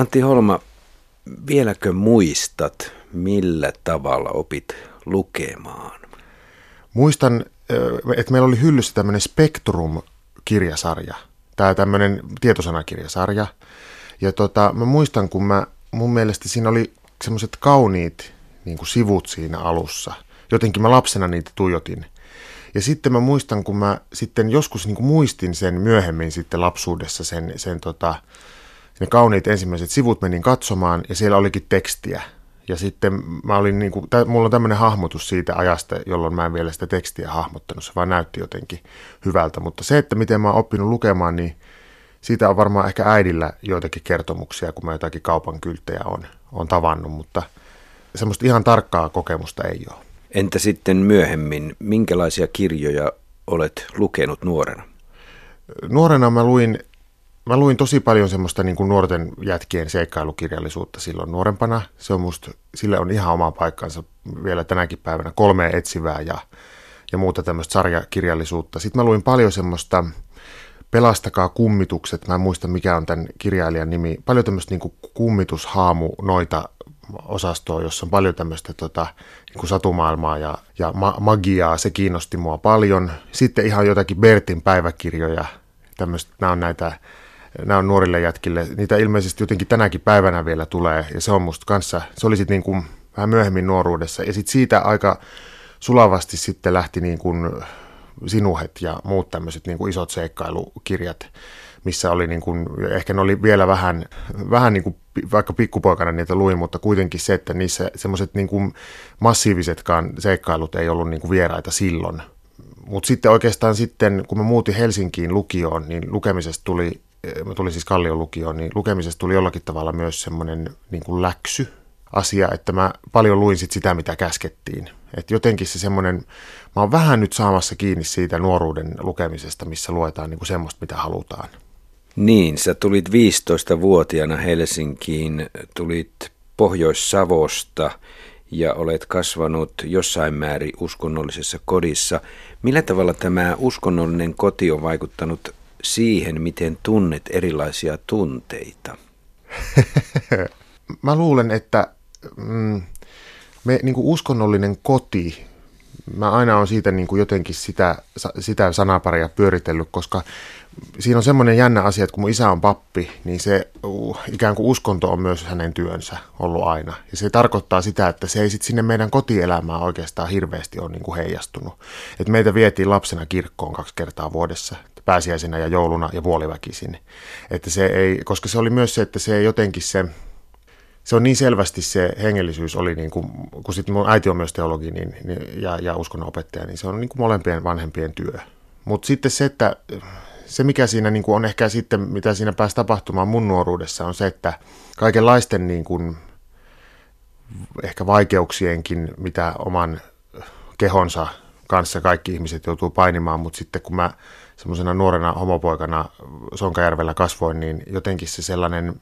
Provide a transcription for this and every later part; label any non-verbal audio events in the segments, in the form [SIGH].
Antti Holma, vieläkö muistat, millä tavalla opit lukemaan? Muistan, että meillä oli hyllyssä tämmöinen Spectrum-kirjasarja, tämä tämmöinen tietosanakirjasarja. Ja tota, mä muistan, kun mä, mun mielestä siinä oli semmoiset kauniit niin kuin sivut siinä alussa. Jotenkin mä lapsena niitä tuijotin. Ja sitten mä muistan, kun mä sitten joskus niin kuin muistin sen myöhemmin sitten lapsuudessa, sen, sen tota, ne kauniit ensimmäiset sivut menin katsomaan ja siellä olikin tekstiä. Ja sitten mä olin niin kuin, tä, mulla on tämmöinen hahmotus siitä ajasta, jolloin mä en vielä sitä tekstiä hahmottanut. Se vaan näytti jotenkin hyvältä. Mutta se, että miten mä oon oppinut lukemaan, niin siitä on varmaan ehkä äidillä joitakin kertomuksia, kun mä jotakin kaupan kylttejä on, on tavannut, mutta semmoista ihan tarkkaa kokemusta ei ole. Entä sitten myöhemmin, minkälaisia kirjoja olet lukenut nuorena? Nuorena mä luin, mä luin tosi paljon semmoista niin kuin nuorten jätkien seikkailukirjallisuutta silloin nuorempana. Se on musta, sille on ihan oma paikkansa vielä tänäkin päivänä. Kolme etsivää ja, ja muuta tämmöistä sarjakirjallisuutta. Sitten mä luin paljon semmoista Pelastakaa kummitukset, mä en muista mikä on tämän kirjailijan nimi, paljon tämmöistä niin kummitushaamu noita osastoa, jossa on paljon tämmöistä tota, niin satumaailmaa ja, ja ma- magiaa, se kiinnosti mua paljon. Sitten ihan jotakin Bertin päiväkirjoja, tämmöistä, nämä on näitä, nämä on nuorille jätkille, niitä ilmeisesti jotenkin tänäkin päivänä vielä tulee, ja se on musta kanssa, se oli sitten niin kuin vähän myöhemmin nuoruudessa, ja sitten siitä aika sulavasti sitten lähti niin kuin sinuhet ja muut tämmöiset niin isot seikkailukirjat, missä oli niin kuin, ehkä ne oli vielä vähän, vähän niin kuin, vaikka pikkupoikana niitä luin, mutta kuitenkin se, että niissä semmoiset niin massiivisetkaan seikkailut ei ollut niin kuin vieraita silloin. Mutta sitten oikeastaan sitten, kun mä muutin Helsinkiin lukioon, niin lukemisesta tuli, mä tulin siis Kallion lukioon, niin lukemisesta tuli jollakin tavalla myös semmoinen niin kuin läksy, asia, että mä paljon luin sit sitä, mitä käskettiin. Et jotenkin se semmoinen, mä oon vähän nyt saamassa kiinni siitä nuoruuden lukemisesta, missä luetaan niinku semmoista, mitä halutaan. Niin, sä tulit 15-vuotiaana Helsinkiin, tulit Pohjois-Savosta ja olet kasvanut jossain määrin uskonnollisessa kodissa. Millä tavalla tämä uskonnollinen koti on vaikuttanut siihen, miten tunnet erilaisia tunteita? [LAUGHS] Mä luulen, että mm, me niin kuin uskonnollinen koti, mä aina on siitä niin kuin jotenkin sitä, sitä sanaparia pyöritellyt, koska siinä on semmoinen jännä asia, että kun mun isä on pappi, niin se uh, ikään kuin uskonto on myös hänen työnsä ollut aina. Ja se tarkoittaa sitä, että se ei sitten sinne meidän kotielämään oikeastaan hirveästi ole niin kuin heijastunut. Et meitä vietiin lapsena kirkkoon kaksi kertaa vuodessa, pääsiäisenä ja jouluna ja puoliväkisin. Että se ei, koska se oli myös se, että se jotenkin se se on niin selvästi se hengellisyys oli, niin kuin, kun sitten mun äiti on myös teologi niin, niin, ja, ja uskonnonopettaja, niin se on niin kuin molempien vanhempien työ. Mutta sitten se, että se mikä siinä niin kuin on ehkä sitten, mitä siinä pääsi tapahtumaan mun nuoruudessa, on se, että kaikenlaisten niin kuin, ehkä vaikeuksienkin, mitä oman kehonsa kanssa kaikki ihmiset joutuu painimaan, mutta sitten kun mä semmoisena nuorena homopoikana Sonkajärvellä kasvoin, niin jotenkin se sellainen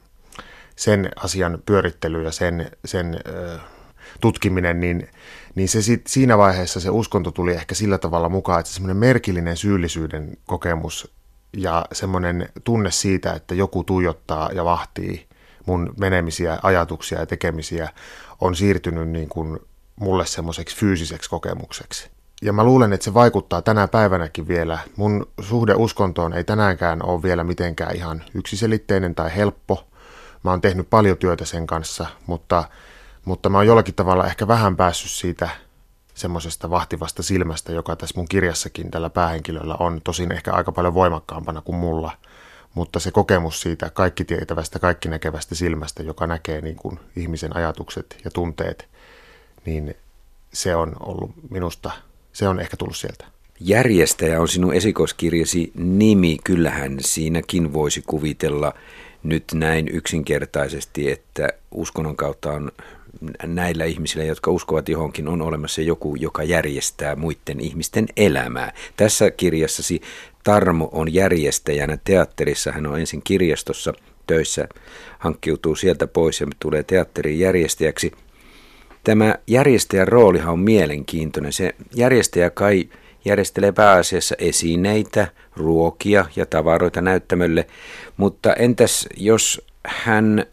sen asian pyörittely ja sen, sen tutkiminen, niin, niin se sit, siinä vaiheessa se uskonto tuli ehkä sillä tavalla mukaan, että semmoinen merkillinen syyllisyyden kokemus ja semmoinen tunne siitä, että joku tuijottaa ja vahtii mun menemisiä, ajatuksia ja tekemisiä, on siirtynyt niin kuin mulle semmoiseksi fyysiseksi kokemukseksi. Ja mä luulen, että se vaikuttaa tänä päivänäkin vielä. Mun suhde uskontoon ei tänäänkään ole vielä mitenkään ihan yksiselitteinen tai helppo. Mä oon tehnyt paljon työtä sen kanssa, mutta, mutta mä oon jollakin tavalla ehkä vähän päässyt siitä semmoisesta vahtivasta silmästä, joka tässä mun kirjassakin tällä päähenkilöllä on, tosin ehkä aika paljon voimakkaampana kuin mulla. Mutta se kokemus siitä kaikki tietävästä, kaikki näkevästä silmästä, joka näkee niin kuin ihmisen ajatukset ja tunteet, niin se on ollut minusta, se on ehkä tullut sieltä. Järjestäjä on sinun esikoiskirjasi nimi. Kyllähän siinäkin voisi kuvitella nyt näin yksinkertaisesti, että uskonnon kautta on näillä ihmisillä, jotka uskovat johonkin, on olemassa joku, joka järjestää muiden ihmisten elämää. Tässä kirjassasi Tarmo on järjestäjänä teatterissa. Hän on ensin kirjastossa töissä, hankkiutuu sieltä pois ja tulee teatterin järjestäjäksi. Tämä järjestäjän roolihan on mielenkiintoinen. Se järjestäjä kai järjestelee pääasiassa esineitä, ruokia ja tavaroita näyttämölle, mutta entäs jos hän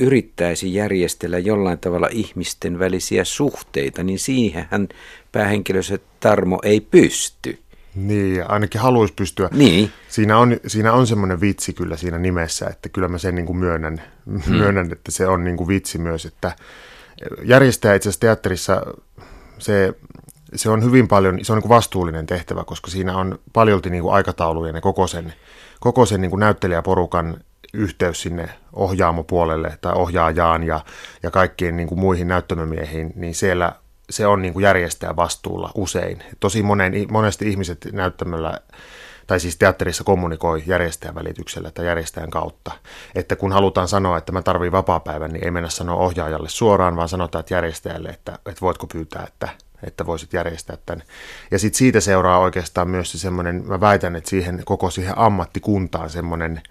yrittäisi järjestellä jollain tavalla ihmisten välisiä suhteita, niin siihenhän päähenkilössä Tarmo ei pysty. Niin, ainakin haluaisi pystyä. Niin. Siinä on, siinä on semmoinen vitsi kyllä siinä nimessä, että kyllä mä sen niin kuin myönnän, hmm. myönnän, että se on niin kuin vitsi myös, että järjestäjä itse asiassa teatterissa se, se on hyvin paljon, se on niin kuin vastuullinen tehtävä, koska siinä on paljolti niin kuin aikataulujen ja koko sen, koko sen niin kuin näyttelijäporukan yhteys sinne ohjaamopuolelle tai ohjaajaan ja, ja kaikkiin niin kuin muihin näyttämömiehiin, niin siellä se on niin kuin järjestäjän vastuulla usein. Tosi monen, monesti ihmiset näyttämöllä tai siis teatterissa kommunikoi järjestäjän välityksellä tai järjestäjän kautta. Että kun halutaan sanoa, että mä tarvitsen vapaa-päivän, niin ei mennä sanoa ohjaajalle suoraan, vaan sanotaan että järjestäjälle, että, että voitko pyytää, että, että voisit järjestää tämän. Ja sitten siitä seuraa oikeastaan myös se semmoinen, mä väitän, että siihen koko siihen ammattikuntaan semmoinen –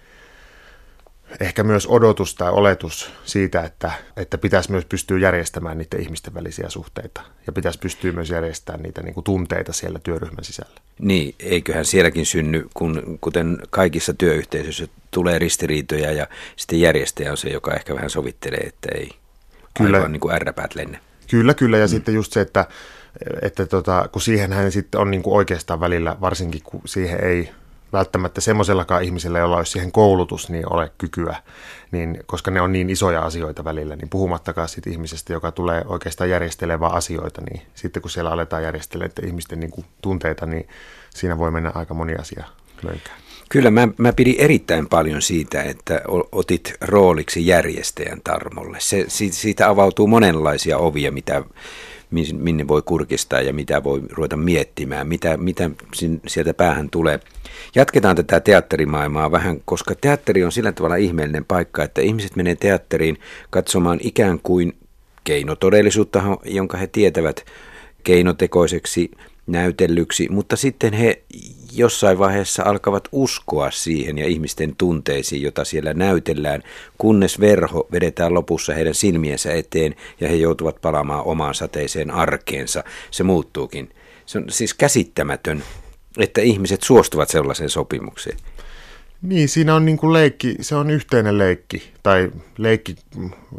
ehkä myös odotus tai oletus siitä, että, että pitäisi myös pystyä järjestämään niiden ihmisten välisiä suhteita ja pitäisi pystyä myös järjestämään niitä niin kuin tunteita siellä työryhmän sisällä. Niin, eiköhän sielläkin synny, kun, kuten kaikissa työyhteisöissä tulee ristiriitoja ja sitten järjestäjä on se, joka ehkä vähän sovittelee, että ei kyllä. aivan niin kuin ärräpäät lenne. Kyllä, kyllä ja mm. sitten just se, että, että tota, kun siihen hän sitten on niin kuin oikeastaan välillä, varsinkin kun siihen ei välttämättä semmoisellakaan ihmisellä, jolla olisi siihen koulutus, niin ole kykyä, niin, koska ne on niin isoja asioita välillä, niin puhumattakaan siitä ihmisestä, joka tulee oikeastaan järjestelevää asioita, niin sitten kun siellä aletaan järjestelemään ihmisten niin kuin, tunteita, niin siinä voi mennä aika moni asia löykään. Kyllä, mä, mä pidin erittäin paljon siitä, että otit rooliksi järjestäjän Tarmolle. Se, siitä avautuu monenlaisia ovia, mitä minne voi kurkistaa ja mitä voi ruveta miettimään, mitä, mitä sieltä päähän tulee. Jatketaan tätä teatterimaailmaa vähän, koska teatteri on sillä tavalla ihmeellinen paikka, että ihmiset menee teatteriin katsomaan ikään kuin keinotodellisuutta, jonka he tietävät keinotekoiseksi näytellyksi, mutta sitten he jossain vaiheessa alkavat uskoa siihen ja ihmisten tunteisiin, jota siellä näytellään, kunnes verho vedetään lopussa heidän silmiensä eteen ja he joutuvat palaamaan omaan sateiseen arkeensa. Se muuttuukin. Se on siis käsittämätön, että ihmiset suostuvat sellaiseen sopimukseen. Niin, siinä on niin kuin leikki, se on yhteinen leikki, tai leikki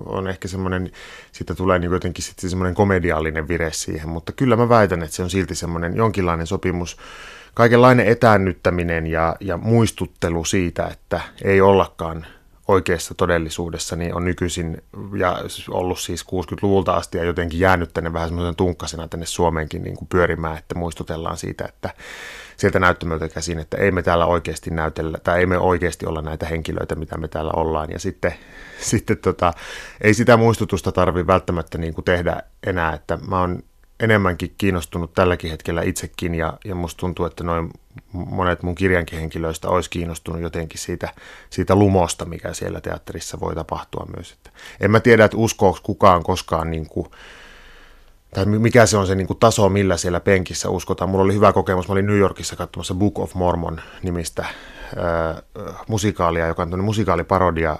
on ehkä semmoinen, siitä tulee niin jotenkin sitten semmoinen komediallinen vire siihen, mutta kyllä mä väitän, että se on silti semmoinen jonkinlainen sopimus, kaikenlainen etäännyttäminen ja, ja muistuttelu siitä, että ei ollakaan oikeassa todellisuudessa, niin on nykyisin ja ollut siis 60-luvulta asti ja jotenkin jäänyt tänne vähän semmoisen tunkkasena tänne Suomeenkin niin kuin pyörimään, että muistutellaan siitä, että sieltä näyttämöltä käsin, että ei me täällä oikeasti näytellä, tai ei me oikeasti olla näitä henkilöitä, mitä me täällä ollaan. Ja sitten, [LAUGHS] sitten tota, ei sitä muistutusta tarvitse välttämättä niin kuin tehdä enää, että mä oon enemmänkin kiinnostunut tälläkin hetkellä itsekin, ja, ja musta tuntuu, että noin monet mun kirjankin henkilöistä olisi kiinnostunut jotenkin siitä, siitä lumosta, mikä siellä teatterissa voi tapahtua myös. Että en mä tiedä, että uskoako kukaan koskaan niin kuin, tai mikä se on se niin kuin taso, millä siellä penkissä uskotaan. Mulla oli hyvä kokemus, mä olin New Yorkissa katsomassa Book of Mormon nimistä ää, musikaalia, joka on musikaaliparodia,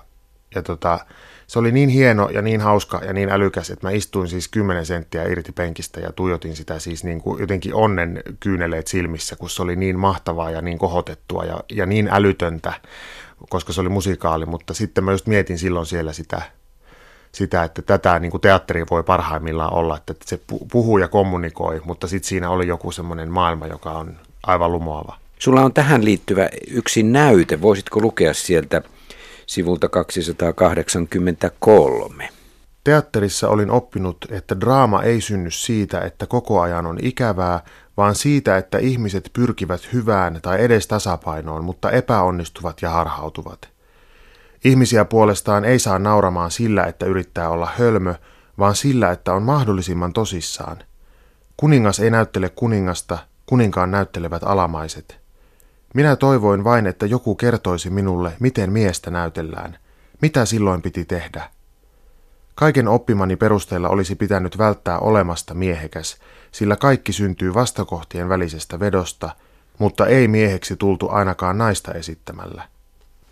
ja tota, se oli niin hieno ja niin hauska ja niin älykäs, että mä istuin siis 10 senttiä irti penkistä ja tuijotin sitä siis niin kuin jotenkin onnen kyyneleet silmissä, kun se oli niin mahtavaa ja niin kohotettua ja, ja niin älytöntä, koska se oli musikaali, mutta sitten mä just mietin silloin siellä sitä sitä, että tätä niin kuin teatteri voi parhaimmillaan olla, että se puhuu ja kommunikoi, mutta sitten siinä oli joku semmoinen maailma, joka on aivan lumoava. Sulla on tähän liittyvä yksi näyte. Voisitko lukea sieltä sivulta 283? Teatterissa olin oppinut, että draama ei synny siitä, että koko ajan on ikävää, vaan siitä, että ihmiset pyrkivät hyvään tai edes tasapainoon, mutta epäonnistuvat ja harhautuvat. Ihmisiä puolestaan ei saa nauramaan sillä, että yrittää olla hölmö, vaan sillä, että on mahdollisimman tosissaan. Kuningas ei näyttele kuningasta, kuninkaan näyttelevät alamaiset. Minä toivoin vain, että joku kertoisi minulle, miten miestä näytellään. Mitä silloin piti tehdä? Kaiken oppimani perusteella olisi pitänyt välttää olemasta miehekäs, sillä kaikki syntyy vastakohtien välisestä vedosta, mutta ei mieheksi tultu ainakaan naista esittämällä.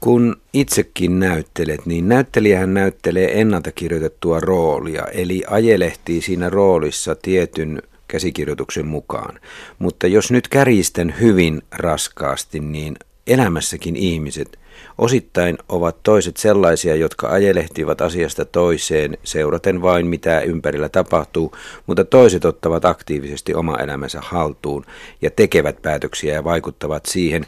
Kun itsekin näyttelet, niin näyttelijähän näyttelee ennalta kirjoitettua roolia, eli ajelehtii siinä roolissa tietyn käsikirjoituksen mukaan. Mutta jos nyt kärjistän hyvin raskaasti, niin elämässäkin ihmiset Osittain ovat toiset sellaisia, jotka ajelehtivat asiasta toiseen seuraten vain mitä ympärillä tapahtuu, mutta toiset ottavat aktiivisesti oma elämänsä haltuun ja tekevät päätöksiä ja vaikuttavat siihen.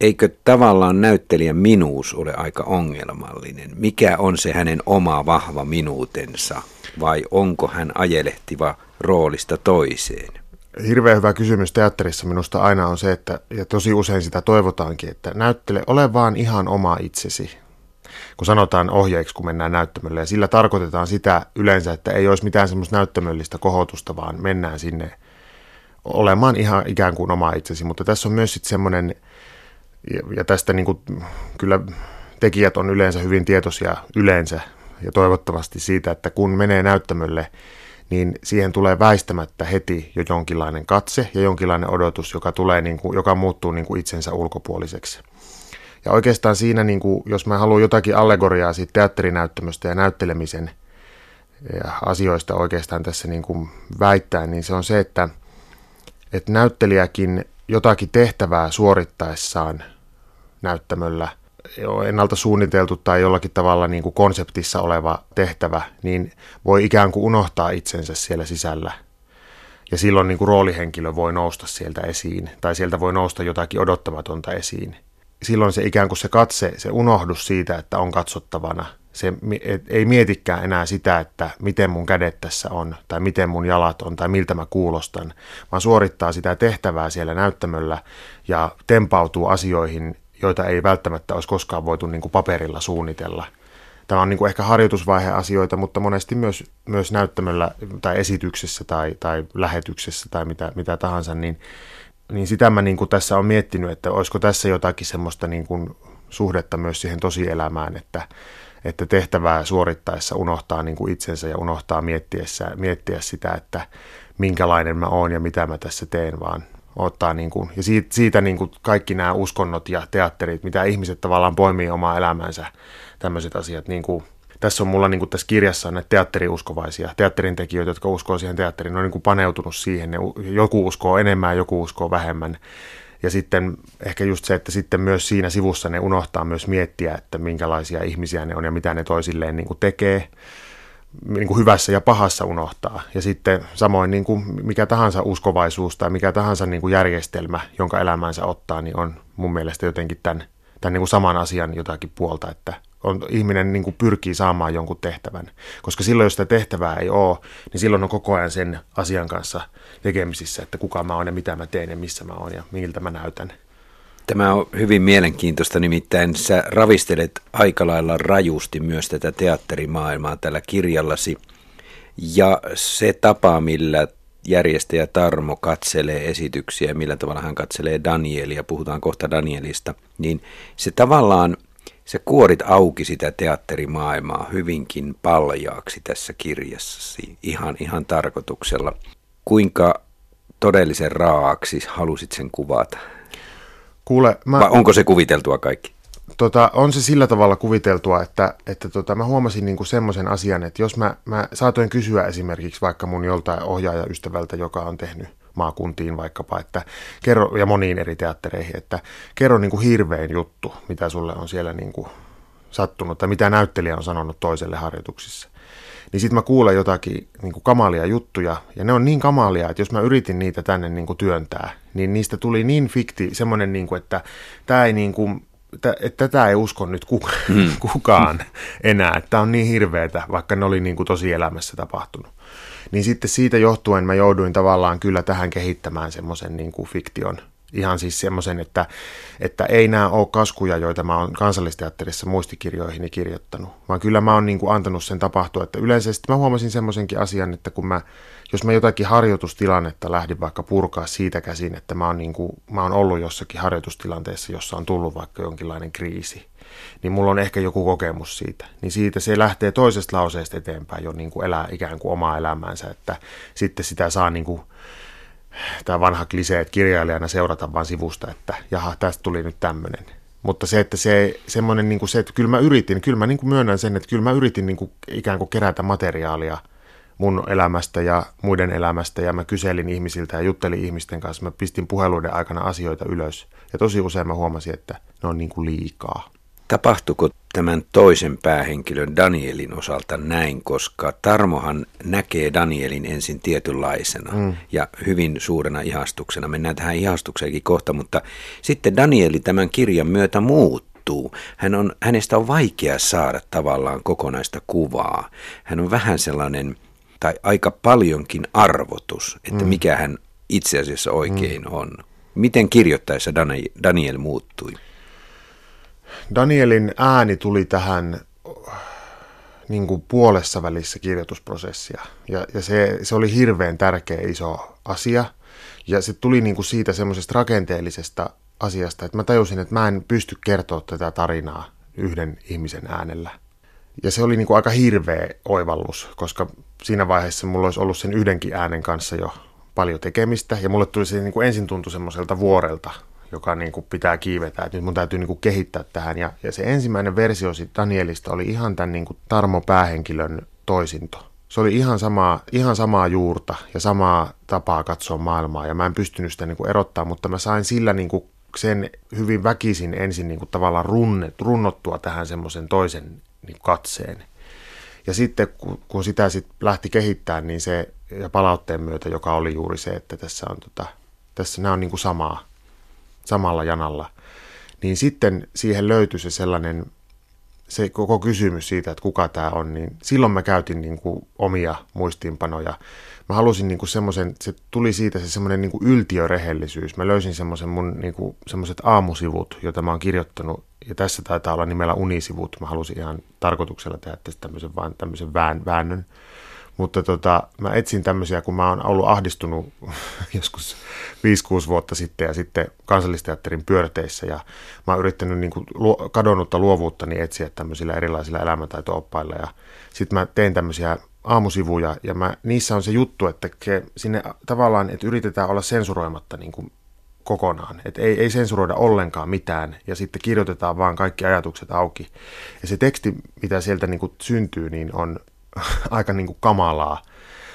Eikö tavallaan näyttelijän minuus ole aika ongelmallinen? Mikä on se hänen oma vahva minuutensa vai onko hän ajelehtiva roolista toiseen? hirveän hyvä kysymys teatterissa minusta aina on se, että, ja tosi usein sitä toivotaankin, että näyttele, ole vaan ihan oma itsesi. Kun sanotaan ohjeiksi, kun mennään näyttämölle, ja sillä tarkoitetaan sitä yleensä, että ei olisi mitään semmoista näyttämöllistä kohotusta, vaan mennään sinne olemaan ihan ikään kuin oma itsesi. Mutta tässä on myös sitten semmoinen, ja, ja tästä niin kuin, kyllä tekijät on yleensä hyvin tietoisia yleensä, ja toivottavasti siitä, että kun menee näyttämölle, niin siihen tulee väistämättä heti jo jonkinlainen katse ja jonkinlainen odotus, joka, tulee niin kuin, joka muuttuu niin kuin itsensä ulkopuoliseksi. Ja oikeastaan siinä, niin kuin, jos mä haluan jotakin allegoriaa siitä teatterinäyttämöstä ja näyttelemisen ja asioista oikeastaan tässä niin kuin väittää, niin se on se, että, että näyttelijäkin jotakin tehtävää suorittaessaan näyttämöllä – ennalta suunniteltu tai jollakin tavalla niin kuin konseptissa oleva tehtävä, niin voi ikään kuin unohtaa itsensä siellä sisällä. Ja silloin niin kuin roolihenkilö voi nousta sieltä esiin, tai sieltä voi nousta jotakin odottamatonta esiin. Silloin se ikään kuin se katse, se unohdus siitä, että on katsottavana, se ei mietikään enää sitä, että miten mun kädet tässä on, tai miten mun jalat on, tai miltä mä kuulostan, vaan suorittaa sitä tehtävää siellä näyttämöllä ja tempautuu asioihin joita ei välttämättä olisi koskaan voitu niin kuin paperilla suunnitella. Tämä on niin kuin ehkä harjoitusvaihe asioita, mutta monesti myös, myös näyttämöllä tai esityksessä tai, tai lähetyksessä tai mitä, mitä tahansa, niin, niin sitä mä niin kuin tässä on miettinyt, että olisiko tässä jotakin semmoista niin kuin suhdetta myös siihen tosielämään, että, että tehtävää suorittaessa unohtaa niin kuin itsensä ja unohtaa miettiessä, miettiä sitä, että minkälainen mä oon ja mitä mä tässä teen, vaan, ottaa niin kuin, ja siitä, siitä niin kuin kaikki nämä uskonnot ja teatterit, mitä ihmiset tavallaan poimii omaa elämäänsä, tämmöiset asiat. Niin kuin, tässä on mulla niin kuin tässä kirjassa näitä teatteriuskovaisia, teatterin tekijöitä, jotka uskoo siihen teatteriin, ne on niin kuin paneutunut siihen, ne, joku uskoo enemmän, joku uskoo vähemmän. Ja sitten ehkä just se, että sitten myös siinä sivussa ne unohtaa myös miettiä, että minkälaisia ihmisiä ne on ja mitä ne toisilleen niin kuin tekee niin kuin hyvässä ja pahassa unohtaa. Ja sitten samoin niin kuin mikä tahansa uskovaisuus tai mikä tahansa niin kuin järjestelmä, jonka elämänsä ottaa, niin on mun mielestä jotenkin tämän, tämän niin kuin saman asian jotakin puolta, että on, ihminen niin kuin pyrkii saamaan jonkun tehtävän. Koska silloin, jos sitä tehtävää ei ole, niin silloin on koko ajan sen asian kanssa tekemisissä, että kuka mä oon ja mitä mä teen ja missä mä oon ja miltä mä näytän. Tämä on hyvin mielenkiintoista, nimittäin sä ravistelet aika lailla rajusti myös tätä teatterimaailmaa tällä kirjallasi. Ja se tapa, millä järjestäjä Tarmo katselee esityksiä, millä tavalla hän katselee Danielia, puhutaan kohta Danielista, niin se tavallaan, se kuorit auki sitä teatterimaailmaa hyvinkin paljaaksi tässä kirjassasi, ihan, ihan tarkoituksella. Kuinka todellisen raaksi halusit sen kuvata? Kuule, mä, Vai onko se kuviteltua kaikki? Tota, on se sillä tavalla kuviteltua, että, että tota, mä huomasin niinku semmoisen asian, että jos mä, mä saatoin kysyä esimerkiksi vaikka mun joltain ohjaajaystävältä, joka on tehnyt maakuntiin vaikkapa, että kerro, ja moniin eri teattereihin, että kerro niin kuin hirvein juttu, mitä sulle on siellä niin kuin sattunut, tai mitä näyttelijä on sanonut toiselle harjoituksissa niin sitten mä kuulen jotakin niin kuin kamalia juttuja, ja ne on niin kamalia, että jos mä yritin niitä tänne niin kuin työntää, niin niistä tuli niin fikti, semmoinen, niin kuin, että tämä ei niin kuin, että tätä ei usko nyt kuka, hmm. [LAUGHS] kukaan enää, että tämä on niin hirveätä, vaikka ne oli niin kuin tosi elämässä tapahtunut. Niin sitten siitä johtuen mä jouduin tavallaan kyllä tähän kehittämään semmoisen niin kuin fiktion Ihan siis semmoisen, että, että ei nämä ole kaskuja, joita mä oon kansallisteatterissa muistikirjoihini kirjoittanut, vaan kyllä mä oon niin kuin antanut sen tapahtua. Että yleisesti mä huomasin semmoisenkin asian, että kun mä, jos mä jotakin harjoitustilannetta lähdin vaikka purkaa siitä käsin, että mä oon, niin kuin, mä oon ollut jossakin harjoitustilanteessa, jossa on tullut vaikka jonkinlainen kriisi, niin mulla on ehkä joku kokemus siitä. Niin siitä se lähtee toisesta lauseesta eteenpäin jo niin kuin elää ikään kuin omaa elämäänsä, että sitten sitä saa niin kuin tämä vanha klisee, että kirjailijana seurata vaan sivusta, että jaha, tästä tuli nyt tämmöinen. Mutta se, että se semmoinen, niin kuin se, että kyllä mä yritin, kyllä mä niin kuin myönnän sen, että kyllä mä yritin niin kuin ikään kuin kerätä materiaalia mun elämästä ja muiden elämästä ja mä kyselin ihmisiltä ja juttelin ihmisten kanssa. Mä pistin puheluiden aikana asioita ylös ja tosi usein mä huomasin, että ne on niin kuin liikaa. Tapahtuiko tämän toisen päähenkilön Danielin osalta näin, koska Tarmohan näkee Danielin ensin tietynlaisena mm. ja hyvin suurena ihastuksena. Mennään tähän ihastukseenkin kohta, mutta sitten Danieli tämän kirjan myötä muuttuu. Hän on, hänestä on vaikea saada tavallaan kokonaista kuvaa. Hän on vähän sellainen, tai aika paljonkin arvotus, että mm. mikä hän itse asiassa oikein mm. on. Miten kirjoittaessa Daniel muuttui? Danielin ääni tuli tähän niin kuin puolessa välissä kirjoitusprosessia. Ja, ja se, se oli hirveän tärkeä iso asia. Ja se tuli niin kuin siitä semmoisesta rakenteellisesta asiasta, että mä tajusin, että mä en pysty kertoa tätä tarinaa yhden ihmisen äänellä. Ja se oli niin kuin aika hirveä oivallus, koska siinä vaiheessa mulla olisi ollut sen yhdenkin äänen kanssa jo paljon tekemistä. Ja mulle tuli se niin kuin ensin tuntui semmoiselta vuorelta, joka niin kuin pitää kiivetä, että nyt mun täytyy niin kuin kehittää tähän. Ja, ja se ensimmäinen versio Danielista oli ihan tämän niin kuin Tarmo päähenkilön toisinto. Se oli ihan samaa, ihan samaa juurta ja samaa tapaa katsoa maailmaa ja mä en pystynyt sitä niin kuin erottaa, mutta mä sain sillä niin kuin sen hyvin väkisin ensin niin kuin tavallaan runnet, runnottua tähän semmoisen toisen niin katseen. Ja sitten kun, kun sitä sit lähti kehittämään, niin se ja palautteen myötä, joka oli juuri se, että tässä on tota, tässä nämä on niin kuin samaa, samalla janalla, niin sitten siihen löytyi se sellainen, se koko kysymys siitä, että kuka tämä on, niin silloin mä käytin niin kuin omia muistiinpanoja. Mä halusin niin kuin semmoisen, se tuli siitä se semmoinen niin kuin yltiörehellisyys. Mä löysin semmoisen mun niin kuin, semmoiset aamusivut, joita mä oon kirjoittanut, ja tässä taitaa olla nimellä unisivut. Mä halusin ihan tarkoituksella tehdä tästä tämmöisen, vaan tämmöisen vään, väännön. Mutta tota, mä etsin tämmöisiä, kun mä oon ollut ahdistunut [LAUGHS] joskus 5-6 vuotta sitten ja sitten kansallisteatterin pyörteissä ja mä oon yrittänyt niin kuin kadonnutta luovuutta niin etsiä tämmöisillä erilaisilla elämäntaito-oppailla ja sitten mä teen tämmöisiä aamusivuja ja mä, niissä on se juttu, että ke, sinne tavallaan, että yritetään olla sensuroimatta niin kuin kokonaan. Että ei, ei sensuroida ollenkaan mitään ja sitten kirjoitetaan vaan kaikki ajatukset auki. Ja se teksti, mitä sieltä niin kuin syntyy, niin on [LAUGHS] aika niin kuin kamalaa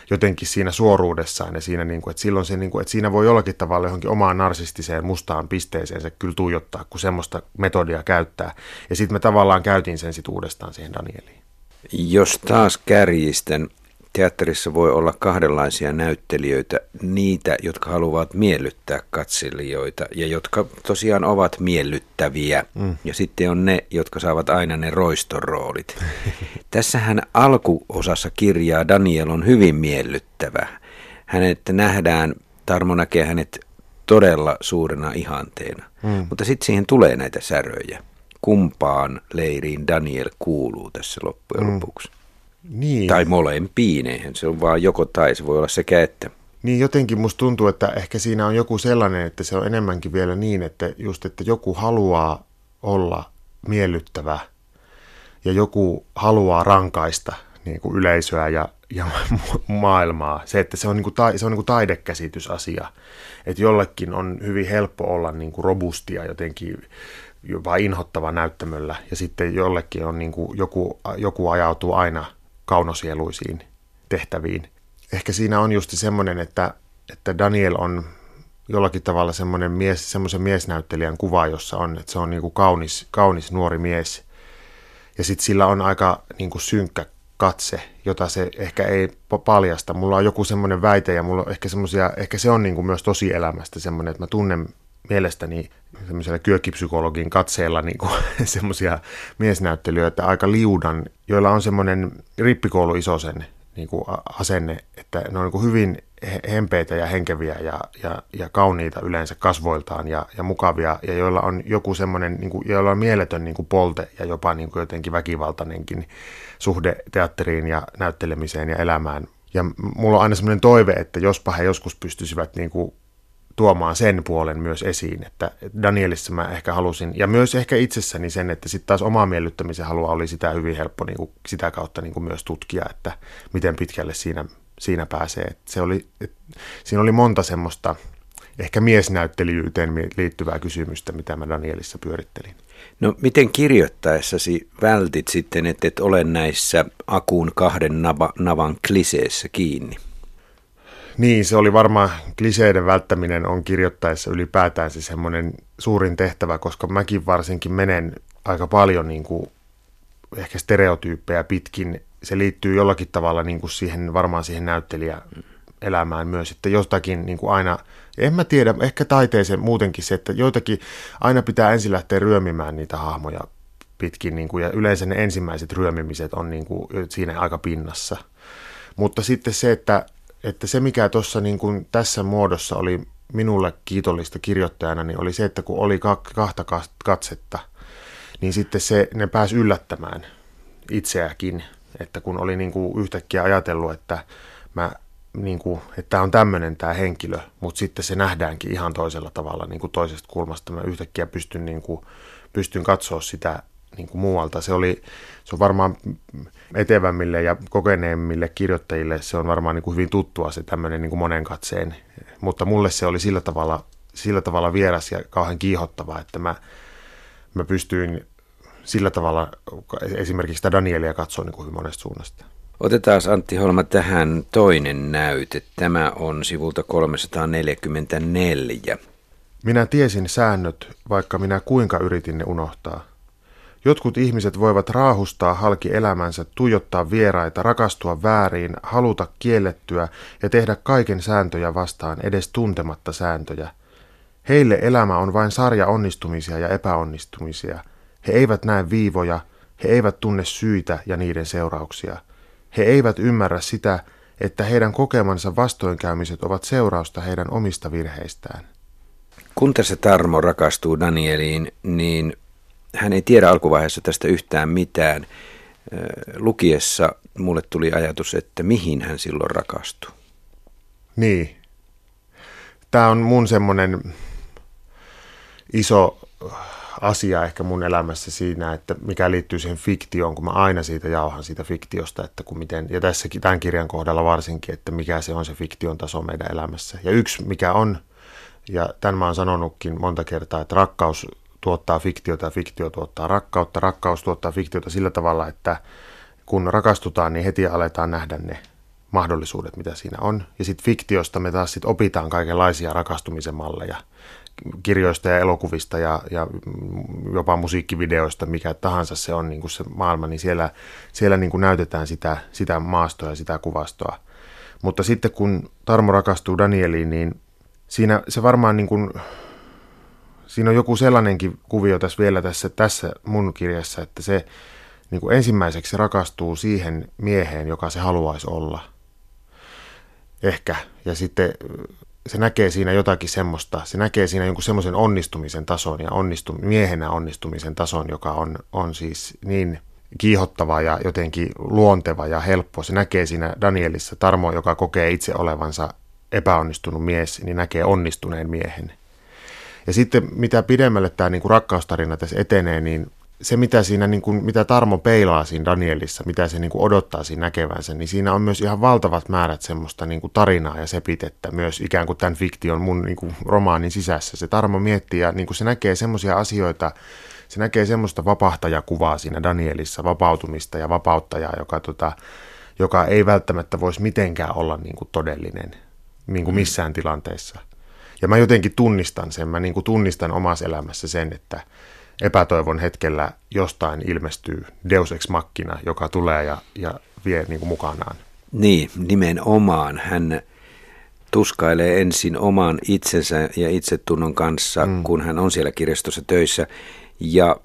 jotenkin siinä suoruudessaan ja siinä, niin kuin, että silloin se, niin kuin, että siinä voi jollakin tavalla johonkin omaan narsistiseen mustaan pisteeseen se kyllä tuijottaa, kun semmoista metodia käyttää. Ja sitten me tavallaan käytiin sen sitten uudestaan siihen Danieliin. Jos taas kärjisten Teatterissa voi olla kahdenlaisia näyttelijöitä, niitä, jotka haluavat miellyttää katselijoita ja jotka tosiaan ovat miellyttäviä. Mm. Ja sitten on ne, jotka saavat aina ne roistoroolit. [LAUGHS] Tässähän alkuosassa kirjaa Daniel on hyvin miellyttävä. Hänet nähdään, Tarmo näkee hänet todella suurena ihanteena. Mm. Mutta sitten siihen tulee näitä säröjä. Kumpaan leiriin Daniel kuuluu tässä loppujen mm. lopuksi? Niin. Tai molempiin, eihän se on vaan joko tai, se voi olla sekä että. Niin jotenkin musta tuntuu, että ehkä siinä on joku sellainen, että se on enemmänkin vielä niin, että just, että joku haluaa olla miellyttävä ja joku haluaa rankaista niin kuin yleisöä ja, ja [LAUGHS] maailmaa. Se, että se on, niin kuin ta, se on niin kuin taidekäsitysasia, että jollekin on hyvin helppo olla niin kuin robustia jotenkin jopa inhottava näyttämöllä ja sitten jollekin on niin kuin joku, joku ajautuu aina – kaunosieluisiin tehtäviin. Ehkä siinä on just semmoinen, että, että Daniel on jollakin tavalla semmoinen mies, semmoisen miesnäyttelijän kuva, jossa on, että se on niin kuin kaunis, kaunis nuori mies. Ja sitten sillä on aika niin kuin synkkä katse, jota se ehkä ei paljasta. Mulla on joku semmoinen väite ja mulla on ehkä, semmoisia, ehkä se on niin kuin myös tosielämästä semmoinen, että mä tunnen mielestäni semmoisella kyökkipsykologin katseella [LAUGHS] niin semmoisia miesnäyttelijöitä aika liudan, joilla on semmoinen rippikoulu isosen niin kuin asenne, että ne on niin kuin hyvin hempeitä ja henkeviä ja, ja, ja kauniita yleensä kasvoiltaan ja, ja mukavia, ja joilla on joku semmoinen, niin kuin, joilla on mieletön niin kuin polte ja jopa niin kuin jotenkin väkivaltainenkin suhde teatteriin ja näyttelemiseen ja elämään. Ja mulla on aina semmoinen toive, että jospa he joskus pystyisivät niin kuin tuomaan sen puolen myös esiin, että Danielissa mä ehkä halusin, ja myös ehkä itsessäni sen, että sitten taas oma miellyttämisen halua oli sitä hyvin helppo niin kuin sitä kautta niin kuin myös tutkia, että miten pitkälle siinä, siinä pääsee. Et se oli, et, siinä oli monta semmoista ehkä miesnäyttelijyyteen liittyvää kysymystä, mitä mä Danielissa pyörittelin. No miten kirjoittaessasi vältit sitten, että et ole näissä akuun kahden nava, navan kliseessä kiinni? Niin, se oli varmaan, kliseiden välttäminen on kirjoittaessa ylipäätään se semmoinen suurin tehtävä, koska mäkin varsinkin menen aika paljon niin kuin ehkä stereotyyppejä pitkin. Se liittyy jollakin tavalla niin kuin siihen, varmaan siihen näyttelijäelämään myös, että jostakin niin kuin aina, en mä tiedä, ehkä taiteeseen muutenkin se, että joitakin aina pitää ensin lähteä ryömimään niitä hahmoja pitkin, niin kuin, ja yleensä ne ensimmäiset ryömimiset on niin kuin, siinä aika pinnassa. Mutta sitten se, että että se mikä tuossa niin kuin tässä muodossa oli minulle kiitollista kirjoittajana, niin oli se, että kun oli kahta katsetta, niin sitten se, ne pääsi yllättämään itseäkin, että kun oli niin kuin yhtäkkiä ajatellut, että mä niin kuin, että tämä on tämmöinen tämä henkilö, mutta sitten se nähdäänkin ihan toisella tavalla niin kuin toisesta kulmasta. Mä yhtäkkiä pystyn, niin kuin, pystyn katsoa sitä niin kuin muualta. Se, oli, se on varmaan etevämmille ja kokeneemmille kirjoittajille se on varmaan niin kuin hyvin tuttua se tämmöinen niin kuin monen katseen, mutta mulle se oli sillä tavalla, sillä tavalla vieras ja kauhean kiihottava, että mä, mä pystyin sillä tavalla esimerkiksi sitä Danielia katsoa niin kuin hyvin monesta suunnasta. Otetaan Antti Holma tähän toinen näyte. Tämä on sivulta 344. Minä tiesin säännöt, vaikka minä kuinka yritin ne unohtaa. Jotkut ihmiset voivat raahustaa halki elämänsä, tuijottaa vieraita, rakastua väärin, haluta kiellettyä ja tehdä kaiken sääntöjä vastaan edes tuntematta sääntöjä. Heille elämä on vain sarja onnistumisia ja epäonnistumisia. He eivät näe viivoja, he eivät tunne syitä ja niiden seurauksia. He eivät ymmärrä sitä, että heidän kokemansa vastoinkäymiset ovat seurausta heidän omista virheistään. Kun tässä Tarmo rakastuu Danieliin, niin hän ei tiedä alkuvaiheessa tästä yhtään mitään. Lukiessa mulle tuli ajatus, että mihin hän silloin rakastui. Niin. Tämä on mun semmoinen iso asia ehkä mun elämässä siinä, että mikä liittyy siihen fiktioon, kun mä aina siitä jauhan siitä fiktiosta, että kun miten, ja tässäkin tämän kirjan kohdalla varsinkin, että mikä se on se fiktion taso meidän elämässä. Ja yksi mikä on, ja tämän mä oon sanonutkin monta kertaa, että rakkaus tuottaa fiktiota ja fiktio tuottaa rakkautta. Rakkaus tuottaa fiktiota sillä tavalla, että kun rakastutaan, niin heti aletaan nähdä ne mahdollisuudet, mitä siinä on. Ja sitten fiktiosta me taas sit opitaan kaikenlaisia rakastumisen malleja kirjoista ja elokuvista ja, ja jopa musiikkivideoista, mikä tahansa se on niin se maailma, niin siellä, siellä niin näytetään sitä, sitä maastoa ja sitä kuvastoa. Mutta sitten kun Tarmo rakastuu Danieliin, niin siinä se varmaan niin kuin siinä on joku sellainenkin kuvio tässä vielä tässä, tässä mun kirjassa, että se niin kuin ensimmäiseksi rakastuu siihen mieheen, joka se haluaisi olla. Ehkä. Ja sitten se näkee siinä jotakin semmoista, se näkee siinä jonkun semmoisen onnistumisen tason ja onnistu, miehenä onnistumisen tason, joka on, on siis niin kiihottava ja jotenkin luonteva ja helppo. Se näkee siinä Danielissa Tarmo, joka kokee itse olevansa epäonnistunut mies, niin näkee onnistuneen miehen. Ja sitten mitä pidemmälle tämä niin kuin rakkaustarina tässä etenee, niin se mitä siinä, niin kuin, mitä Tarmo peilaa siinä Danielissa, mitä se niin kuin odottaa siinä näkevänsä, niin siinä on myös ihan valtavat määrät semmoista niin kuin tarinaa ja sepitettä myös ikään kuin tämän fiktion mun niin kuin romaanin sisässä. Se Tarmo miettii ja niin kuin se näkee semmoisia asioita, se näkee semmoista vapahtajakuvaa siinä Danielissa, vapautumista ja vapauttajaa, joka, tota, joka ei välttämättä voisi mitenkään olla niin kuin todellinen niin kuin mm. missään tilanteessa. Ja mä jotenkin tunnistan sen, mä niin kuin tunnistan omassa elämässä sen, että epätoivon hetkellä jostain ilmestyy Deus Ex Machina, joka tulee ja, ja vie niin kuin mukanaan. Niin, nimenomaan. Hän tuskailee ensin oman itsensä ja itsetunnon kanssa, mm. kun hän on siellä kirjastossa töissä. Ja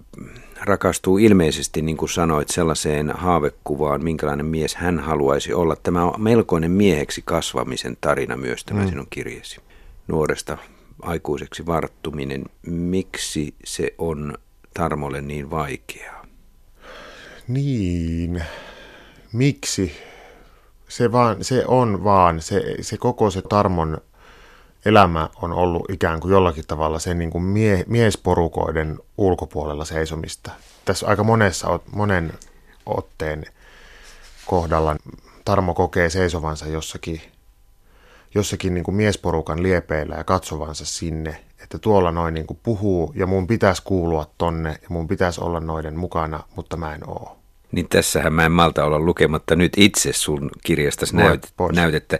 rakastuu ilmeisesti, niin kuin sanoit, sellaiseen haavekuvaan, minkälainen mies hän haluaisi olla. Tämä on melkoinen mieheksi kasvamisen tarina myös tämä mm. sinun kirjasi nuoresta aikuiseksi varttuminen, miksi se on Tarmolle niin vaikeaa? Niin, miksi? Se, vaan, se on vaan, se, se koko se Tarmon elämä on ollut ikään kuin jollakin tavalla sen niin kuin mie, miesporukoiden ulkopuolella seisomista. Tässä aika monessa, monen otteen kohdalla Tarmo kokee seisovansa jossakin jossakin niin kuin miesporukan liepeillä ja katsovansa sinne, että tuolla noin niin kuin puhuu ja mun pitäisi kuulua tonne ja mun pitäisi olla noiden mukana, mutta mä en oo. Niin tässähän mä en malta olla lukematta nyt itse sun kirjastasi näyt, näytettä.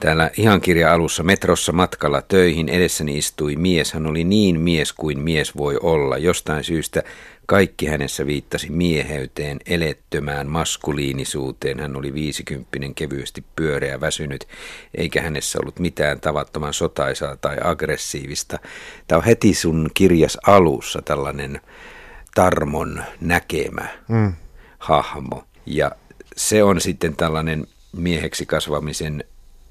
Täällä ihan kirja alussa metrossa matkalla töihin edessäni istui mies. Hän oli niin mies kuin mies voi olla. Jostain syystä kaikki hänessä viittasi mieheyteen, elettömään maskuliinisuuteen. Hän oli viisikymppinen, kevyesti pyöreä, väsynyt, eikä hänessä ollut mitään tavattoman sotaisaa tai aggressiivista. Tämä on heti sun kirjas alussa tällainen Tarmon näkemä. Mm hahmo. Ja se on sitten tällainen mieheksi kasvamisen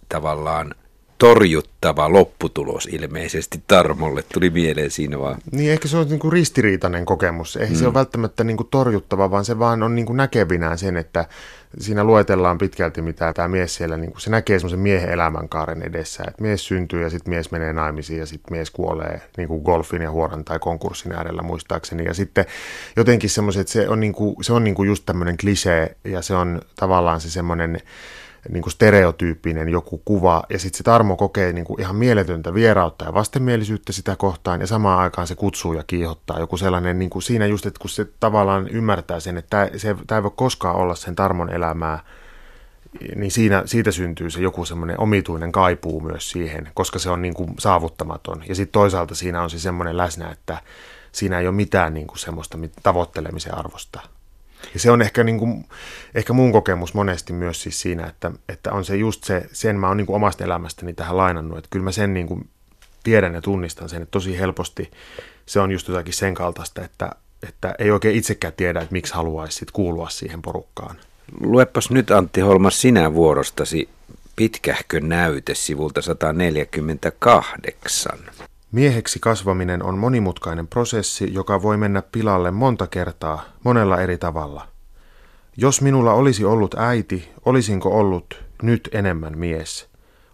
tavallaan torjuttava lopputulos ilmeisesti Tarmolle, tuli mieleen siinä vaan. Niin ehkä se on niin kuin ristiriitainen kokemus. Eihän mm. se ole välttämättä niin kuin torjuttava, vaan se vaan on niin kuin näkevinään sen, että siinä luetellaan pitkälti, mitä tämä mies siellä, niin kuin se näkee semmoisen miehen elämänkaaren edessä. Että mies syntyy ja sitten mies menee naimisiin ja sitten mies kuolee niin kuin golfin ja huoran tai konkurssin äärellä muistaakseni. Ja sitten jotenkin semmoiset, se on, niin kuin, se on niin kuin just tämmöinen klisee ja se on tavallaan se semmoinen niin kuin stereotyyppinen joku kuva, ja sitten se Tarmo kokee niin kuin ihan mieletöntä vierautta ja vastenmielisyyttä sitä kohtaan, ja samaan aikaan se kutsuu ja kiihottaa. Joku sellainen, niin kuin siinä just, että kun se tavallaan ymmärtää sen, että tämä, ei voi koskaan olla sen Tarmon elämää, niin siinä, siitä syntyy se joku semmoinen omituinen kaipuu myös siihen, koska se on niin kuin saavuttamaton. Ja sitten toisaalta siinä on se semmoinen läsnä, että siinä ei ole mitään niin kuin semmoista tavoittelemisen arvosta. Ja se on ehkä, niin kuin, ehkä mun kokemus monesti myös siis siinä, että, että on se just se, sen mä oon niin omasta elämästäni tähän lainannut, että kyllä mä sen niin kuin tiedän ja tunnistan sen, että tosi helposti se on just jotakin sen kaltaista, että, että ei oikein itsekään tiedä, että miksi haluaisi kuulua siihen porukkaan. Luepas nyt Antti Holma sinä vuorostasi pitkähkö näyte sivulta 148. Mieheksi kasvaminen on monimutkainen prosessi, joka voi mennä pilalle monta kertaa, monella eri tavalla. Jos minulla olisi ollut äiti, olisinko ollut nyt enemmän mies?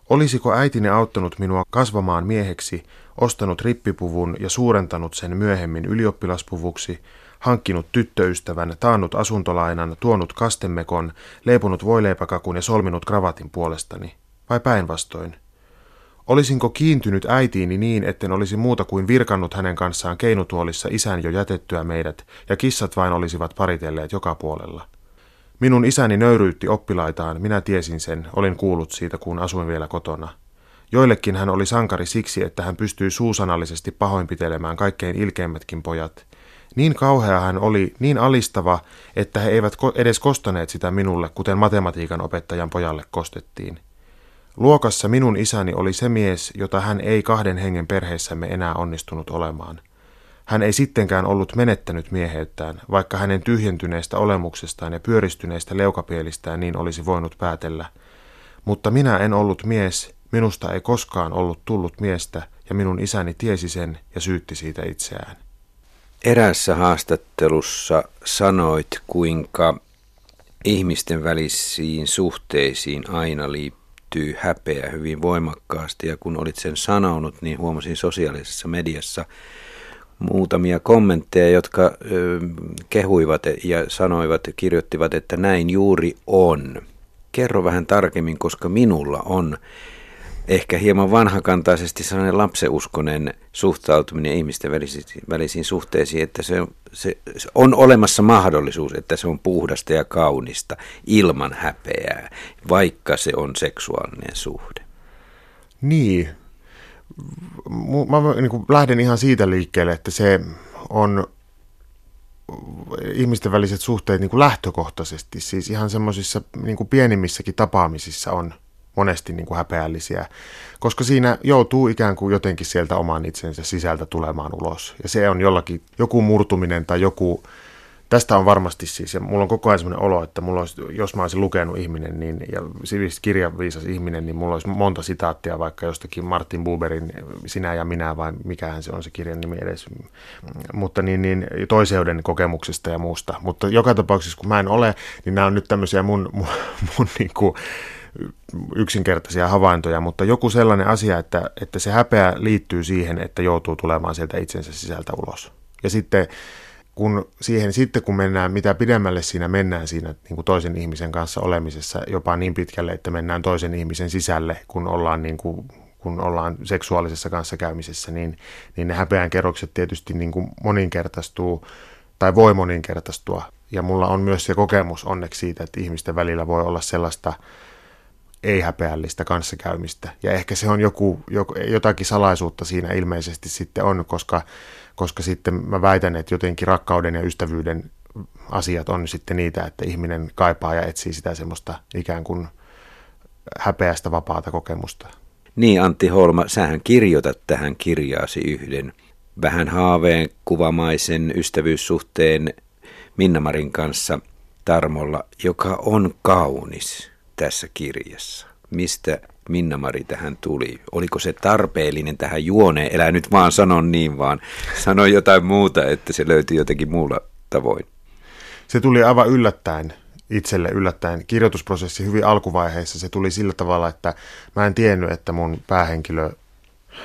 Olisiko äitini auttanut minua kasvamaan mieheksi, ostanut rippipuvun ja suurentanut sen myöhemmin ylioppilaspuvuksi, hankkinut tyttöystävän, taannut asuntolainan, tuonut kastemekon, leipunut voileipäkakun ja solminut kravatin puolestani? Vai päinvastoin? Olisinko kiintynyt äitiini niin, etten olisi muuta kuin virkannut hänen kanssaan keinutuolissa isän jo jätettyä meidät, ja kissat vain olisivat paritelleet joka puolella. Minun isäni nöyryytti oppilaitaan, minä tiesin sen, olin kuullut siitä, kun asuin vielä kotona. Joillekin hän oli sankari siksi, että hän pystyi suusanallisesti pahoinpitelemään kaikkein ilkeimmätkin pojat. Niin kauhea hän oli, niin alistava, että he eivät edes kostaneet sitä minulle, kuten matematiikan opettajan pojalle kostettiin. Luokassa minun isäni oli se mies, jota hän ei kahden hengen perheessämme enää onnistunut olemaan. Hän ei sittenkään ollut menettänyt mieheyttään, vaikka hänen tyhjentyneestä olemuksestaan ja pyöristyneestä leukapielistään niin olisi voinut päätellä. Mutta minä en ollut mies, minusta ei koskaan ollut tullut miestä, ja minun isäni tiesi sen ja syytti siitä itseään. Erässä haastattelussa sanoit, kuinka ihmisten välisiin suhteisiin aina liippuu liittyy häpeä hyvin voimakkaasti ja kun olit sen sanonut, niin huomasin sosiaalisessa mediassa muutamia kommentteja, jotka ö, kehuivat ja sanoivat, kirjoittivat, että näin juuri on. Kerro vähän tarkemmin, koska minulla on ehkä hieman vanhakantaisesti sellainen lapseuskonen suhtautuminen ihmisten välisiin, välisiin suhteisiin, että se, se, se on olemassa mahdollisuus, että se on puhdasta ja kaunista ilman häpeää, vaikka se on seksuaalinen suhde. Niin. Mä niin kuin lähden ihan siitä liikkeelle, että se on ihmisten väliset suhteet niin kuin lähtökohtaisesti, siis ihan semmoisissa niin pienimmissäkin tapaamisissa on – monesti niin kuin häpeällisiä, koska siinä joutuu ikään kuin jotenkin sieltä oman itsensä sisältä tulemaan ulos. Ja se on jollakin joku murtuminen tai joku, tästä on varmasti siis, ja mulla on koko ajan sellainen olo, että mulla olisi, jos mä olisin lukenut ihminen niin, ja kirjaviisas ihminen, niin mulla olisi monta sitaattia vaikka jostakin Martin Buberin Sinä ja minä, vai mikähän se on se kirjan nimi edes, mutta niin, niin toiseuden kokemuksesta ja muusta. Mutta joka tapauksessa, kun mä en ole, niin nämä on nyt tämmöisiä mun, mun, mun niin kuin, yksinkertaisia havaintoja, mutta joku sellainen asia, että, että se häpeä liittyy siihen, että joutuu tulemaan sieltä itsensä sisältä ulos. Ja sitten kun siihen sitten kun mennään, mitä pidemmälle siinä mennään siinä niin kuin toisen ihmisen kanssa olemisessa, jopa niin pitkälle, että mennään toisen ihmisen sisälle, kun ollaan, niin kuin, kun ollaan seksuaalisessa kanssakäymisessä, niin, niin ne häpeän kerrokset tietysti niin kuin moninkertaistuu tai voi moninkertaistua. Ja mulla on myös se kokemus onneksi siitä, että ihmisten välillä voi olla sellaista ei-häpeällistä kanssakäymistä. Ja ehkä se on joku, jotakin salaisuutta siinä ilmeisesti sitten on, koska, koska sitten mä väitän, että jotenkin rakkauden ja ystävyyden asiat on sitten niitä, että ihminen kaipaa ja etsii sitä semmoista ikään kuin häpeästä vapaata kokemusta. Niin Antti Holma, sähän kirjoitat tähän kirjaasi yhden vähän haaveen kuvamaisen ystävyyssuhteen Minnamarin kanssa Tarmolla, joka on kaunis tässä kirjassa. Mistä Minna-Mari tähän tuli? Oliko se tarpeellinen tähän juoneen? Elä nyt vaan sano niin, vaan sano jotain muuta, että se löytyi jotenkin muulla tavoin. Se tuli aivan yllättäen itselle yllättäen. Kirjoitusprosessi hyvin alkuvaiheessa se tuli sillä tavalla, että mä en tiennyt, että mun päähenkilö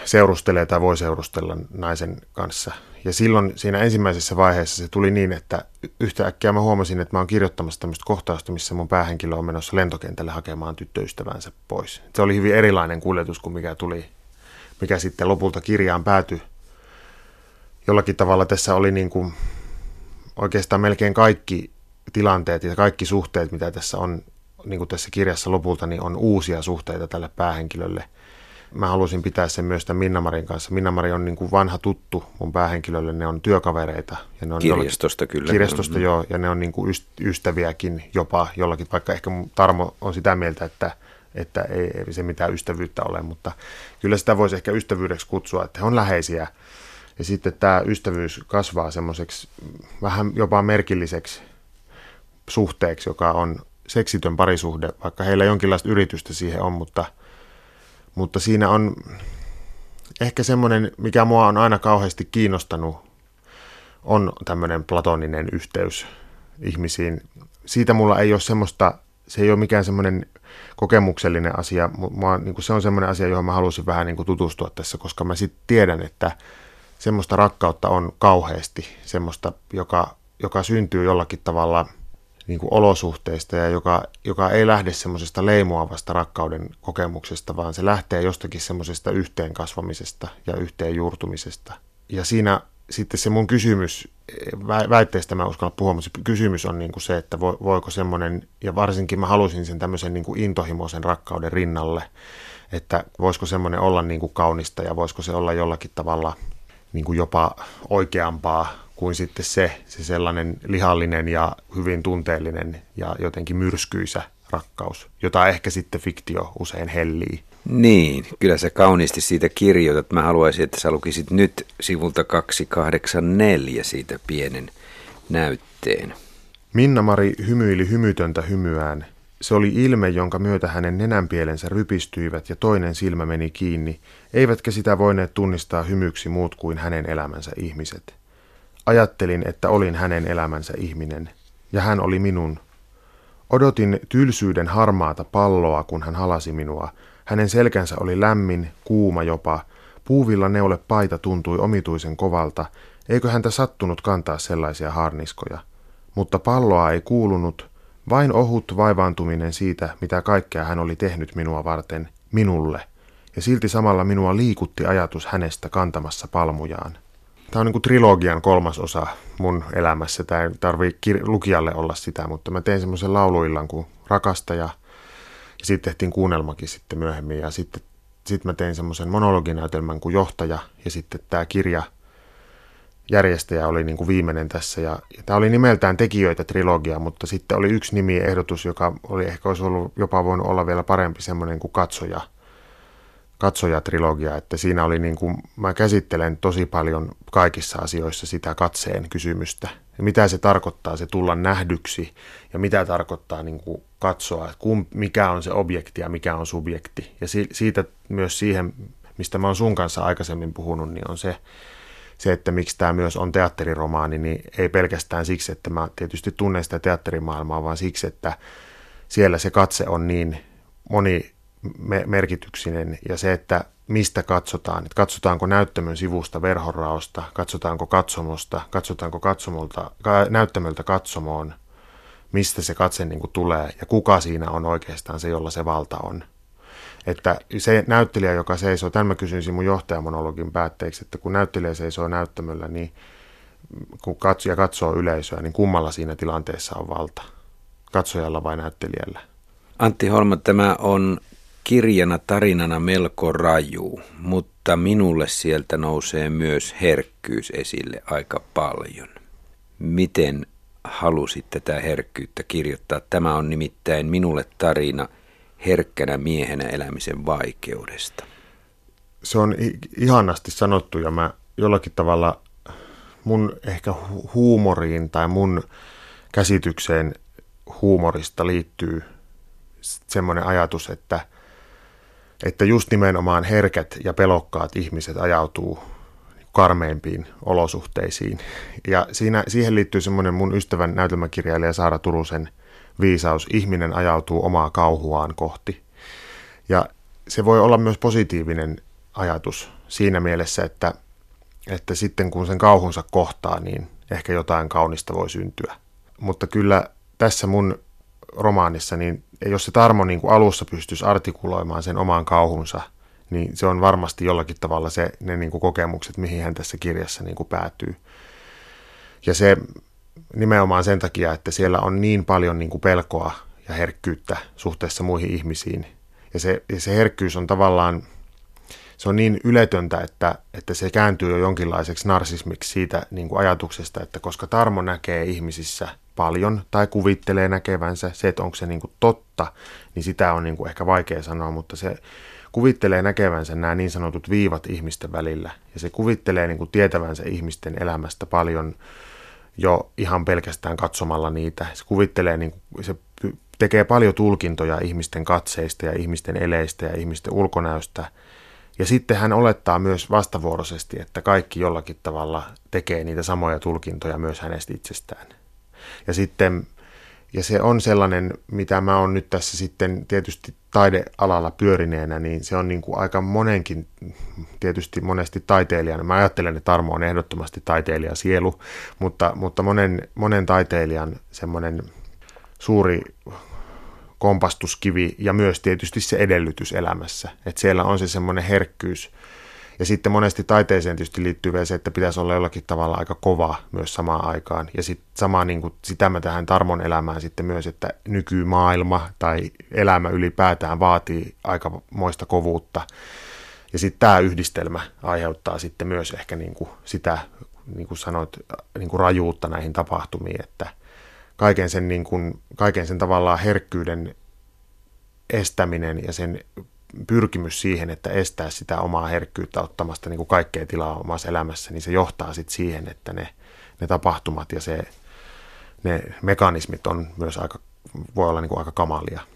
seurustelee tai voi seurustella naisen kanssa. Ja silloin siinä ensimmäisessä vaiheessa se tuli niin, että yhtäkkiä mä huomasin, että mä oon kirjoittamassa tämmöistä kohtausta, missä mun päähenkilö on menossa lentokentälle hakemaan tyttöystävänsä pois. Se oli hyvin erilainen kuljetus kuin mikä tuli, mikä sitten lopulta kirjaan päätyi. Jollakin tavalla tässä oli niin kuin oikeastaan melkein kaikki tilanteet ja kaikki suhteet, mitä tässä on niin kuin tässä kirjassa lopulta, niin on uusia suhteita tälle päähenkilölle – Mä halusin pitää sen myös tämän Minnamarin kanssa. Minnamari on niin kuin vanha tuttu mun päähenkilölle, ne on työkavereita. Ja ne on kirjastosta jollakin, kyllä. Kirjastosta mm-hmm. joo, ja ne on niin kuin ystäviäkin jopa jollakin, vaikka ehkä mun Tarmo on sitä mieltä, että, että ei, ei se mitään ystävyyttä ole, mutta kyllä sitä voisi ehkä ystävyydeksi kutsua, että he on läheisiä. Ja sitten tämä ystävyys kasvaa semmoiseksi vähän jopa merkilliseksi suhteeksi, joka on seksitön parisuhde, vaikka heillä jonkinlaista yritystä siihen on, mutta – mutta siinä on ehkä semmoinen, mikä mua on aina kauheasti kiinnostanut, on tämmöinen platoninen yhteys ihmisiin. Siitä mulla ei ole semmoista, se ei ole mikään semmoinen kokemuksellinen asia, mua, niin se on semmoinen asia, johon mä halusin vähän niin kuin tutustua tässä, koska mä sitten tiedän, että semmoista rakkautta on kauheasti, semmoista, joka, joka syntyy jollakin tavalla – niin kuin olosuhteista ja joka, joka ei lähde semmoisesta leimuavasta rakkauden kokemuksesta, vaan se lähtee jostakin semmoisesta yhteen kasvamisesta ja yhteen juurtumisesta. Ja siinä sitten se mun kysymys, väitteestä mä uskalla puhua, mutta se kysymys on niin kuin se, että voiko semmoinen, ja varsinkin mä halusin sen tämmöisen niin kuin intohimoisen rakkauden rinnalle, että voisiko semmoinen olla niin kuin kaunista ja voisiko se olla jollakin tavalla niin kuin jopa oikeampaa kuin sitten se, se sellainen lihallinen ja hyvin tunteellinen ja jotenkin myrskyisä rakkaus, jota ehkä sitten fiktio usein hellii. Niin, kyllä sä kauniisti siitä kirjoitat. Mä haluaisin, että sä lukisit nyt sivulta 284 siitä pienen näytteen. Minna-Mari hymyili hymytöntä hymyään. Se oli ilme, jonka myötä hänen nenänpielensä rypistyivät ja toinen silmä meni kiinni, eivätkä sitä voineet tunnistaa hymyksi muut kuin hänen elämänsä ihmiset. Ajattelin, että olin hänen elämänsä ihminen, ja hän oli minun. Odotin tylsyyden harmaata palloa, kun hän halasi minua. Hänen selkänsä oli lämmin, kuuma jopa. Puuvilla neule paita tuntui omituisen kovalta, eikö häntä sattunut kantaa sellaisia harniskoja. Mutta palloa ei kuulunut, vain ohut vaivaantuminen siitä, mitä kaikkea hän oli tehnyt minua varten, minulle, ja silti samalla minua liikutti ajatus hänestä kantamassa palmujaan. Tämä on niin kuin trilogian kolmas osa mun elämässä. Tämä ei tarvitse kir- lukijalle olla sitä, mutta mä tein semmoisen lauluillan kuin Rakastaja. Ja sitten tehtiin kuunnelmakin sitten myöhemmin. Ja sitten sit mä tein semmoisen monologinäytelmän kuin Johtaja. Ja sitten tämä kirja järjestäjä oli niin kuin viimeinen tässä. Ja, ja tämä oli nimeltään Tekijöitä trilogia, mutta sitten oli yksi nimiehdotus, joka oli ehkä olisi ollut jopa voinut olla vielä parempi semmoinen kuin Katsoja – katsojatrilogia, että siinä oli niin kuin, mä käsittelen tosi paljon kaikissa asioissa sitä katseen kysymystä. Ja mitä se tarkoittaa se tulla nähdyksi ja mitä tarkoittaa niin kuin katsoa, että kum, mikä on se objekti ja mikä on subjekti. Ja si, siitä myös siihen, mistä mä oon sun kanssa aikaisemmin puhunut, niin on se, se, että miksi tämä myös on teatteriromaani, niin ei pelkästään siksi, että mä tietysti tunnen sitä teatterimaailmaa, vaan siksi, että siellä se katse on niin moni me- merkityksinen ja se, että mistä katsotaan. Että katsotaanko näyttämön sivusta verhonraosta, katsotaanko katsomosta, katsotaanko katsomolta, näyttämöltä katsomoon, mistä se katse niin kuin tulee ja kuka siinä on oikeastaan se, jolla se valta on. Että se näyttelijä, joka seisoo, tämän mä kysyisin mun johtajamonologin päätteeksi, että kun näyttelijä seisoo näyttämöllä, niin kun katsoja katsoo yleisöä, niin kummalla siinä tilanteessa on valta? Katsojalla vai näyttelijällä? Antti Holma, tämä on kirjana tarinana melko raju, mutta minulle sieltä nousee myös herkkyys esille aika paljon. Miten halusit tätä herkkyyttä kirjoittaa? Tämä on nimittäin minulle tarina herkkänä miehenä elämisen vaikeudesta. Se on ihanasti sanottu ja mä jollakin tavalla mun ehkä huumoriin tai mun käsitykseen huumorista liittyy semmoinen ajatus, että, että just nimenomaan herkät ja pelokkaat ihmiset ajautuu karmeimpiin olosuhteisiin. Ja siinä, siihen liittyy semmoinen mun ystävän näytelmäkirjailija Saara Turusen viisaus, ihminen ajautuu omaa kauhuaan kohti. Ja se voi olla myös positiivinen ajatus siinä mielessä, että, että sitten kun sen kauhunsa kohtaa, niin ehkä jotain kaunista voi syntyä. Mutta kyllä tässä mun romaanissa, niin jos se Tarmo niin kuin alussa pystyisi artikuloimaan sen oman kauhunsa, niin se on varmasti jollakin tavalla se, ne niin kuin kokemukset, mihin hän tässä kirjassa niin kuin päätyy. Ja se nimenomaan sen takia, että siellä on niin paljon niin kuin pelkoa ja herkkyyttä suhteessa muihin ihmisiin. Ja se, ja se herkkyys on tavallaan, se on niin yletöntä, että, että se kääntyy jo jonkinlaiseksi narsismiksi siitä niin kuin ajatuksesta, että koska Tarmo näkee ihmisissä paljon tai kuvittelee näkevänsä, se, että onko se niin kuin totta, niin sitä on niin kuin ehkä vaikea sanoa, mutta se kuvittelee näkevänsä nämä niin sanotut viivat ihmisten välillä ja se kuvittelee niin kuin tietävänsä ihmisten elämästä paljon jo ihan pelkästään katsomalla niitä. Se kuvittelee, niin kuin, se tekee paljon tulkintoja ihmisten katseista ja ihmisten eleistä ja ihmisten ulkonäöstä. Ja sitten hän olettaa myös vastavuoroisesti, että kaikki jollakin tavalla tekee niitä samoja tulkintoja myös hänestä itsestään. Ja sitten ja se on sellainen, mitä mä oon nyt tässä sitten tietysti taidealalla pyörineenä, niin se on niin kuin aika monenkin, tietysti monesti taiteilijana. Mä ajattelen, että Tarmo on ehdottomasti taiteilija sielu, mutta, mutta monen, monen taiteilijan semmoinen suuri kompastuskivi ja myös tietysti se edellytys elämässä. Että siellä on se semmoinen herkkyys, ja sitten monesti taiteeseen tietysti liittyy vielä se, että pitäisi olla jollakin tavalla aika kova myös samaan aikaan. Ja sitten samaa niin kuin sitä mä tähän Tarmon elämään sitten myös, että nykymaailma tai elämä ylipäätään vaatii aika moista kovuutta. Ja sitten tämä yhdistelmä aiheuttaa sitten myös ehkä niin kuin sitä, niin kuin sanoit, niin kuin rajuutta näihin tapahtumiin, että kaiken sen, niin kuin, kaiken sen tavallaan herkkyyden estäminen ja sen pyrkimys siihen, että estää sitä omaa herkkyyttä ottamasta niin kuin kaikkea tilaa omassa elämässä, niin se johtaa sitten siihen, että ne, ne tapahtumat ja se, ne mekanismit on myös aika, voi olla niin kuin aika kamalia.